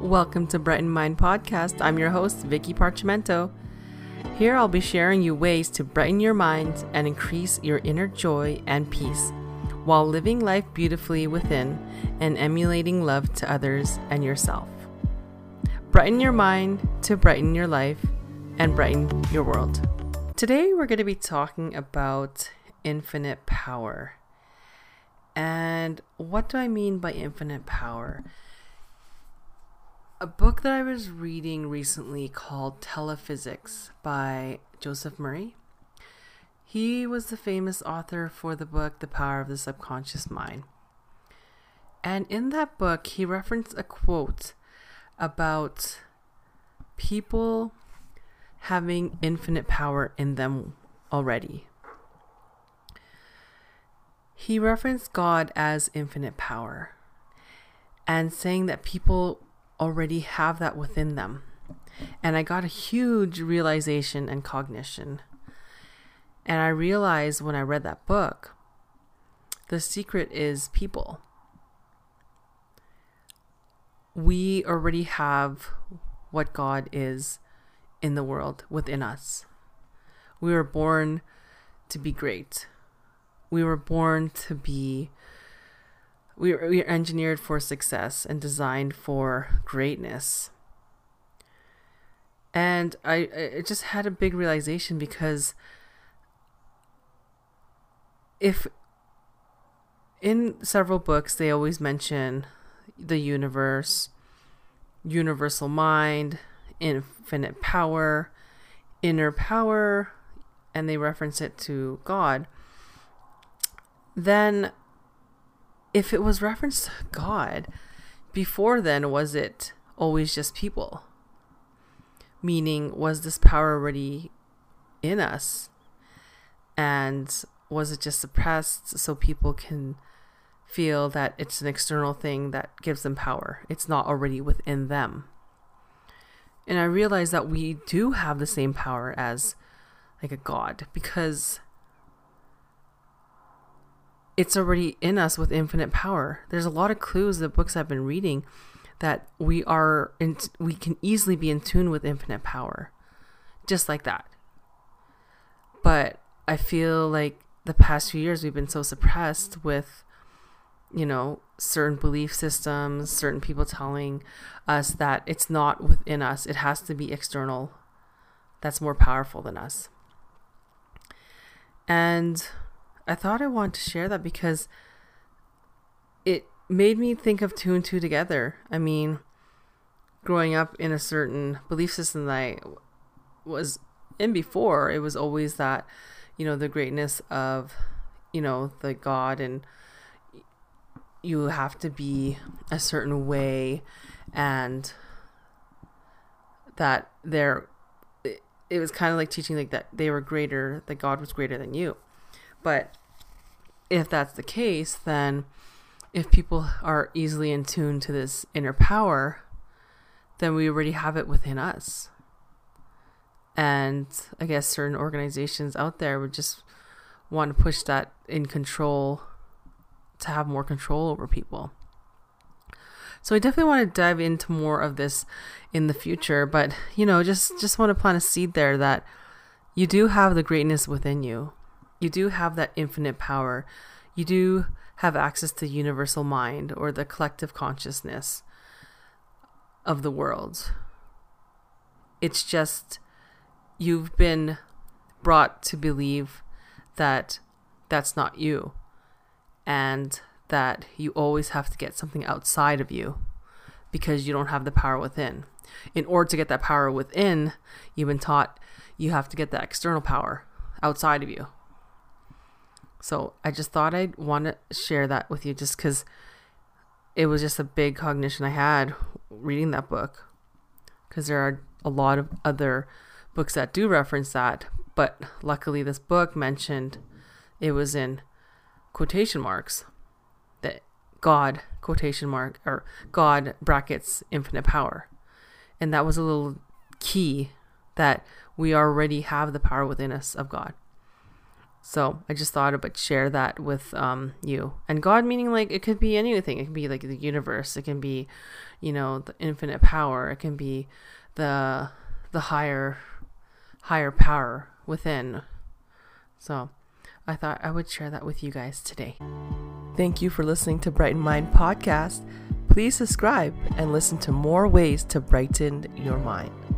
Welcome to Brighten Mind Podcast. I'm your host, Vicky Parchimento. Here I'll be sharing you ways to brighten your mind and increase your inner joy and peace while living life beautifully within and emulating love to others and yourself. Brighten your mind to brighten your life and brighten your world. Today we're going to be talking about infinite power. And what do I mean by infinite power? A book that I was reading recently called Telepsychics by Joseph Murphy. He was the famous author for the book The Power of the Subconscious Mind. And in that book, he referenced a quote about people having infinite power in them already. He referenced God as infinite power and saying that people already have that within them. And I got a huge realization and cognition. And I realized when I read that book, the secret is people. We already have what God is in the world within us. We were born to be great. We were born to be we are, we are engineered for success and designed for greatness. And I, I just had a big realization because if in several books they always mention the universe, universal mind, infinite power, inner power, and they reference it to God, then if it was referenced to God, before then, was it always just people? Meaning, was this power already in us? And was it just suppressed so people can feel that it's an external thing that gives them power? It's not already within them. And I realized that we do have the same power as like a god because it's already in us with infinite power. There's a lot of clues the books I've been reading that we are in, we can easily be in tune with infinite power, just like that. But I feel like the past few years we've been so suppressed with, you know, certain belief systems, certain people telling us that it's not within us; it has to be external. That's more powerful than us. And I thought I wanted to share that because it made me think of two and two together. I mean, growing up in a certain belief system that I was in before, it was always that, you know, the greatness of, you know, the God and you have to be a certain way and that there it, it was kind of like teaching like that they were greater that god was greater than you but if that's the case, then if people are easily in tune to this inner power, then we already have it within us. And I guess certain organizations out there would just want to push that in control to have more control over people. So I definitely want to dive into more of this in the future, but you know, just just want to plant a seed there that you do have the greatness within you you do have that infinite power. You do have access to universal mind or the collective consciousness of the world. It's just you've been brought to believe that that's not you and that you always have to get something outside of you because you don't have the power within. In order to get that power within, you've been taught you have to get that external power outside of you. So I just thought I'd want to share that with you just because it was just a big cognition I had reading that book. Because there are a lot of other books that do reference that, but luckily this book mentioned it was in quotation marks that God quotation mark or God brackets infinite power. And that was a little key that we already have the power within us of God So I just thought about share that with um, you. And God meaning like it could be anything. It can be like the universe. It can be, you know, the infinite power. It can be the the higher higher power within. So I thought I would share that with you guys today. Thank you for listening to Brighten Mind Podcast. Please subscribe and listen to more ways to brighten your mind.